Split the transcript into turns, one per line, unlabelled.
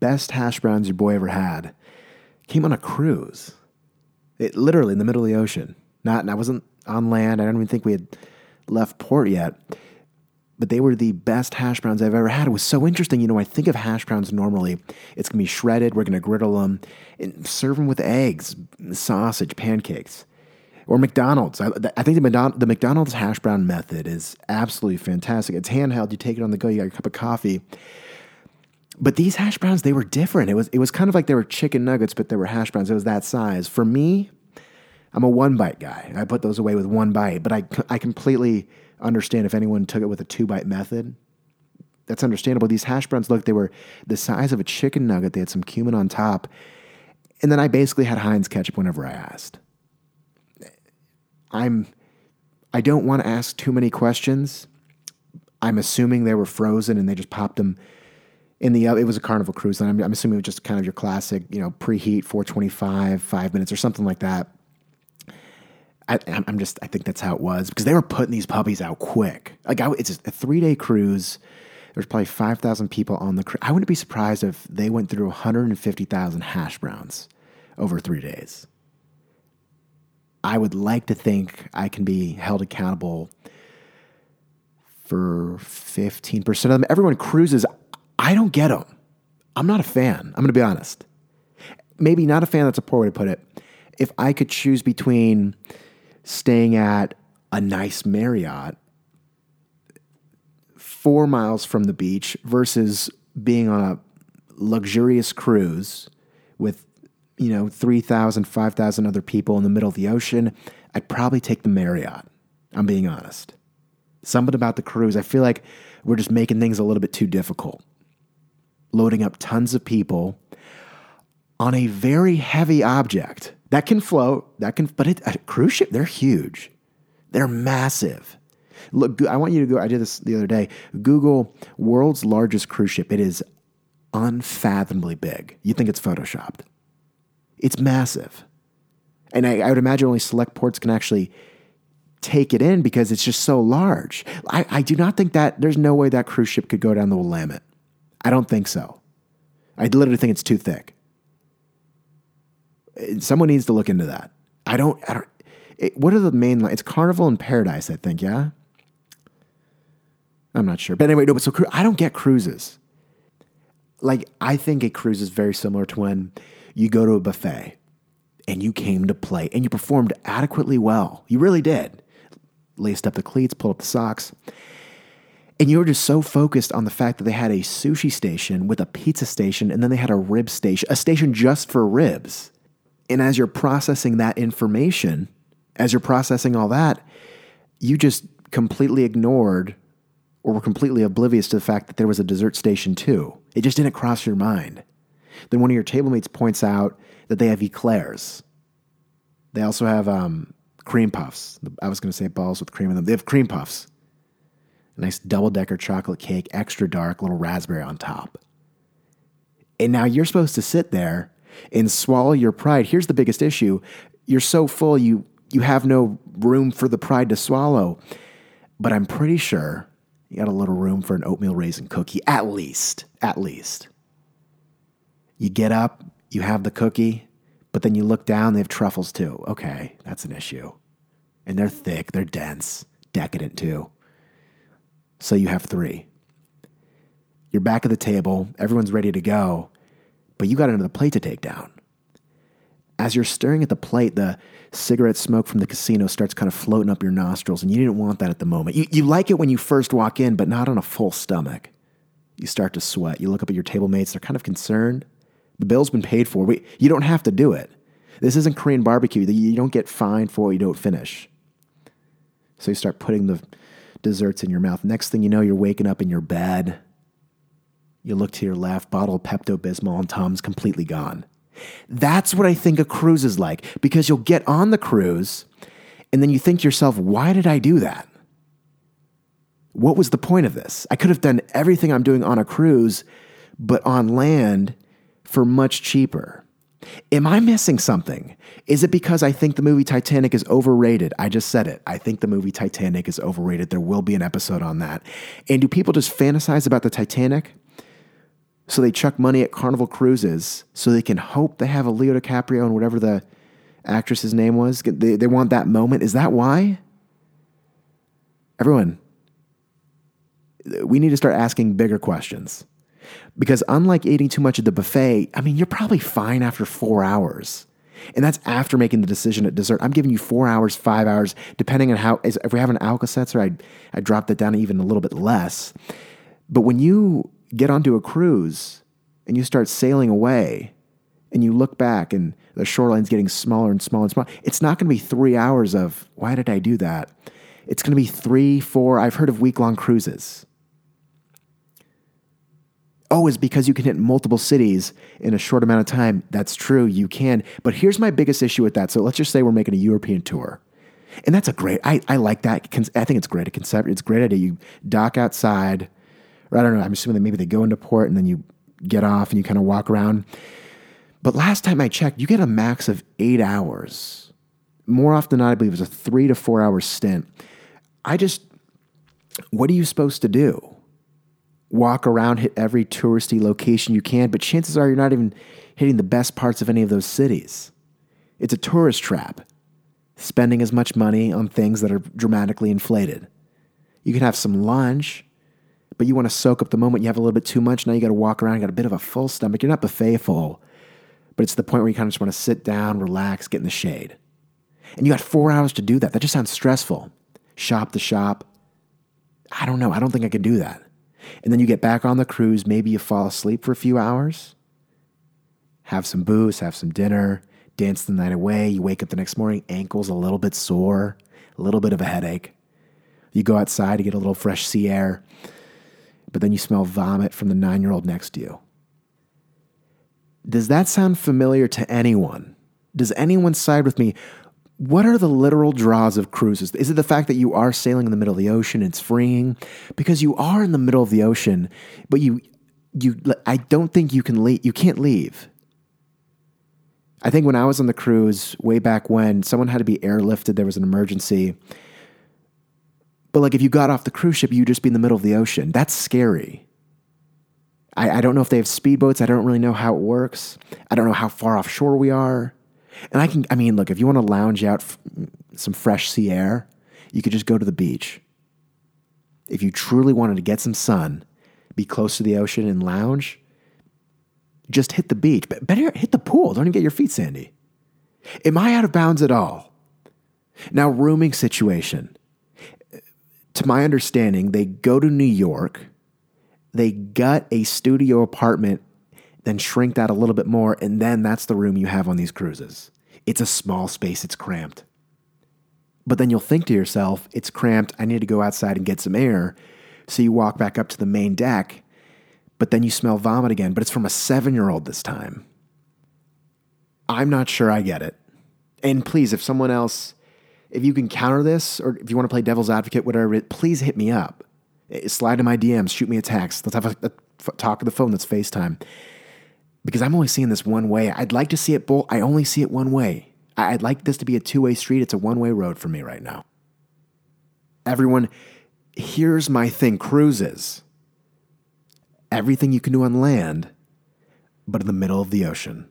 best hash browns your boy ever had came on a cruise. It literally in the middle of the ocean. Not, and I wasn't on land. I don't even think we had left port yet. But they were the best hash browns I've ever had. It was so interesting. You know, I think of hash browns normally. It's gonna be shredded. We're gonna griddle them and serve them with eggs, sausage, pancakes or McDonald's. I, I think the, the McDonald's hash brown method is absolutely fantastic. It's handheld. You take it on the go. You got a cup of coffee. But these hash browns, they were different. It was it was kind of like they were chicken nuggets, but they were hash browns. It was that size. For me, I'm a one bite guy. I put those away with one bite. But I I completely understand if anyone took it with a two bite method. That's understandable. These hash browns, look, they were the size of a chicken nugget. They had some cumin on top. And then I basically had Heinz ketchup whenever I asked. I'm I don't want to ask too many questions. I'm assuming they were frozen and they just popped them in the uh, it was a carnival cruise and I'm, I'm assuming it was just kind of your classic you know preheat 425 five minutes or something like that I, am just i think that's how it was because they were putting these puppies out quick like I, it's a three day cruise there's probably 5000 people on the cruise i wouldn't be surprised if they went through 150000 hash browns over three days I would like to think I can be held accountable for 15% of them. Everyone cruises. I don't get them. I'm not a fan. I'm going to be honest. Maybe not a fan, that's a poor way to put it. If I could choose between staying at a nice Marriott four miles from the beach versus being on a luxurious cruise with you know, 3,000, 5,000 other people in the middle of the ocean, I'd probably take the Marriott. I'm being honest. Something about the cruise, I feel like we're just making things a little bit too difficult. Loading up tons of people on a very heavy object that can float, that can, but it, a cruise ship, they're huge. They're massive. Look, I want you to go, I did this the other day. Google world's largest cruise ship. It is unfathomably big. You think it's photoshopped. It's massive. And I, I would imagine only select ports can actually take it in because it's just so large. I, I do not think that there's no way that cruise ship could go down the Willamette. I don't think so. I literally think it's too thick. Someone needs to look into that. I don't. I don't. It, what are the main? It's Carnival and Paradise, I think. Yeah. I'm not sure, but anyway, no. But so I don't get cruises. Like I think a cruise is very similar to when you go to a buffet and you came to play and you performed adequately well. You really did. Laced up the cleats, pulled up the socks. And you were just so focused on the fact that they had a sushi station with a pizza station and then they had a rib station, a station just for ribs. And as you're processing that information, as you're processing all that, you just completely ignored or were completely oblivious to the fact that there was a dessert station too. It just didn't cross your mind. Then one of your table mates points out that they have eclairs. They also have um, cream puffs. I was going to say balls with cream in them. They have cream puffs. Nice double decker chocolate cake, extra dark, little raspberry on top. And now you're supposed to sit there and swallow your pride. Here's the biggest issue you're so full, you, you have no room for the pride to swallow. But I'm pretty sure you got a little room for an oatmeal raisin cookie, at least. At least. You get up, you have the cookie, but then you look down, they have truffles too. Okay, that's an issue. And they're thick, they're dense, decadent too. So you have three. You're back at the table, everyone's ready to go, but you got another plate to take down. As you're staring at the plate, the cigarette smoke from the casino starts kind of floating up your nostrils, and you didn't want that at the moment. You, you like it when you first walk in, but not on a full stomach. You start to sweat. You look up at your table mates, they're kind of concerned. The bill's been paid for. We, you don't have to do it. This isn't Korean barbecue. You don't get fined for what you don't finish. So you start putting the desserts in your mouth. Next thing you know, you're waking up in your bed. You look to your left, bottle of Pepto Bismol and Tums completely gone. That's what I think a cruise is like because you'll get on the cruise and then you think to yourself, why did I do that? What was the point of this? I could have done everything I'm doing on a cruise, but on land, for much cheaper. Am I missing something? Is it because I think the movie Titanic is overrated? I just said it. I think the movie Titanic is overrated. There will be an episode on that. And do people just fantasize about the Titanic? So they chuck money at Carnival Cruises so they can hope they have a Leo DiCaprio and whatever the actress's name was. They, they want that moment. Is that why? Everyone, we need to start asking bigger questions. Because unlike eating too much at the buffet, I mean, you're probably fine after four hours. And that's after making the decision at dessert. I'm giving you four hours, five hours, depending on how, if we have an Alka-Seltzer, I'd, I'd drop that down even a little bit less. But when you get onto a cruise and you start sailing away and you look back and the shoreline's getting smaller and smaller and smaller, it's not going to be three hours of, why did I do that? It's going to be three, four, I've heard of week long cruises oh, is because you can hit multiple cities in a short amount of time. That's true, you can. But here's my biggest issue with that. So let's just say we're making a European tour. And that's a great, I, I like that. I think it's great. A concept, it's a great idea. You dock outside, or I don't know, I'm assuming that maybe they go into port and then you get off and you kind of walk around. But last time I checked, you get a max of eight hours. More often than not, I believe it was a three to four hour stint. I just, what are you supposed to do? Walk around, hit every touristy location you can, but chances are you're not even hitting the best parts of any of those cities. It's a tourist trap, spending as much money on things that are dramatically inflated. You can have some lunch, but you want to soak up the moment. You have a little bit too much. Now you got to walk around, you got a bit of a full stomach. You're not buffet full, but it's the point where you kind of just want to sit down, relax, get in the shade. And you got four hours to do that. That just sounds stressful. Shop to shop. I don't know. I don't think I could do that. And then you get back on the cruise, maybe you fall asleep for a few hours, have some booze, have some dinner, dance the night away. You wake up the next morning, ankles a little bit sore, a little bit of a headache. You go outside to get a little fresh sea air, but then you smell vomit from the nine year old next to you. Does that sound familiar to anyone? Does anyone side with me? What are the literal draws of cruises? Is it the fact that you are sailing in the middle of the ocean? It's freeing because you are in the middle of the ocean, but you you I don't think you can leave. You can't leave. I think when I was on the cruise way back when, someone had to be airlifted. There was an emergency. But like if you got off the cruise ship, you'd just be in the middle of the ocean. That's scary. I, I don't know if they have speedboats. I don't really know how it works. I don't know how far offshore we are. And I can, I mean, look, if you want to lounge out f- some fresh sea air, you could just go to the beach. If you truly wanted to get some sun, be close to the ocean and lounge, just hit the beach. But better hit the pool. Don't even get your feet sandy. Am I out of bounds at all? Now, rooming situation. To my understanding, they go to New York, they gut a studio apartment then shrink that a little bit more, and then that's the room you have on these cruises. It's a small space, it's cramped. But then you'll think to yourself, it's cramped, I need to go outside and get some air. So you walk back up to the main deck, but then you smell vomit again, but it's from a seven year old this time. I'm not sure I get it. And please, if someone else, if you can counter this, or if you want to play devil's advocate, whatever, please hit me up. Eh, slide in my DMs, shoot me a text. Let's have a, a talk on the phone that's FaceTime because I'm only seeing this one way. I'd like to see it both. I only see it one way. I'd like this to be a two way street. It's a one way road for me right now. Everyone, here's my thing cruises. Everything you can do on land, but in the middle of the ocean.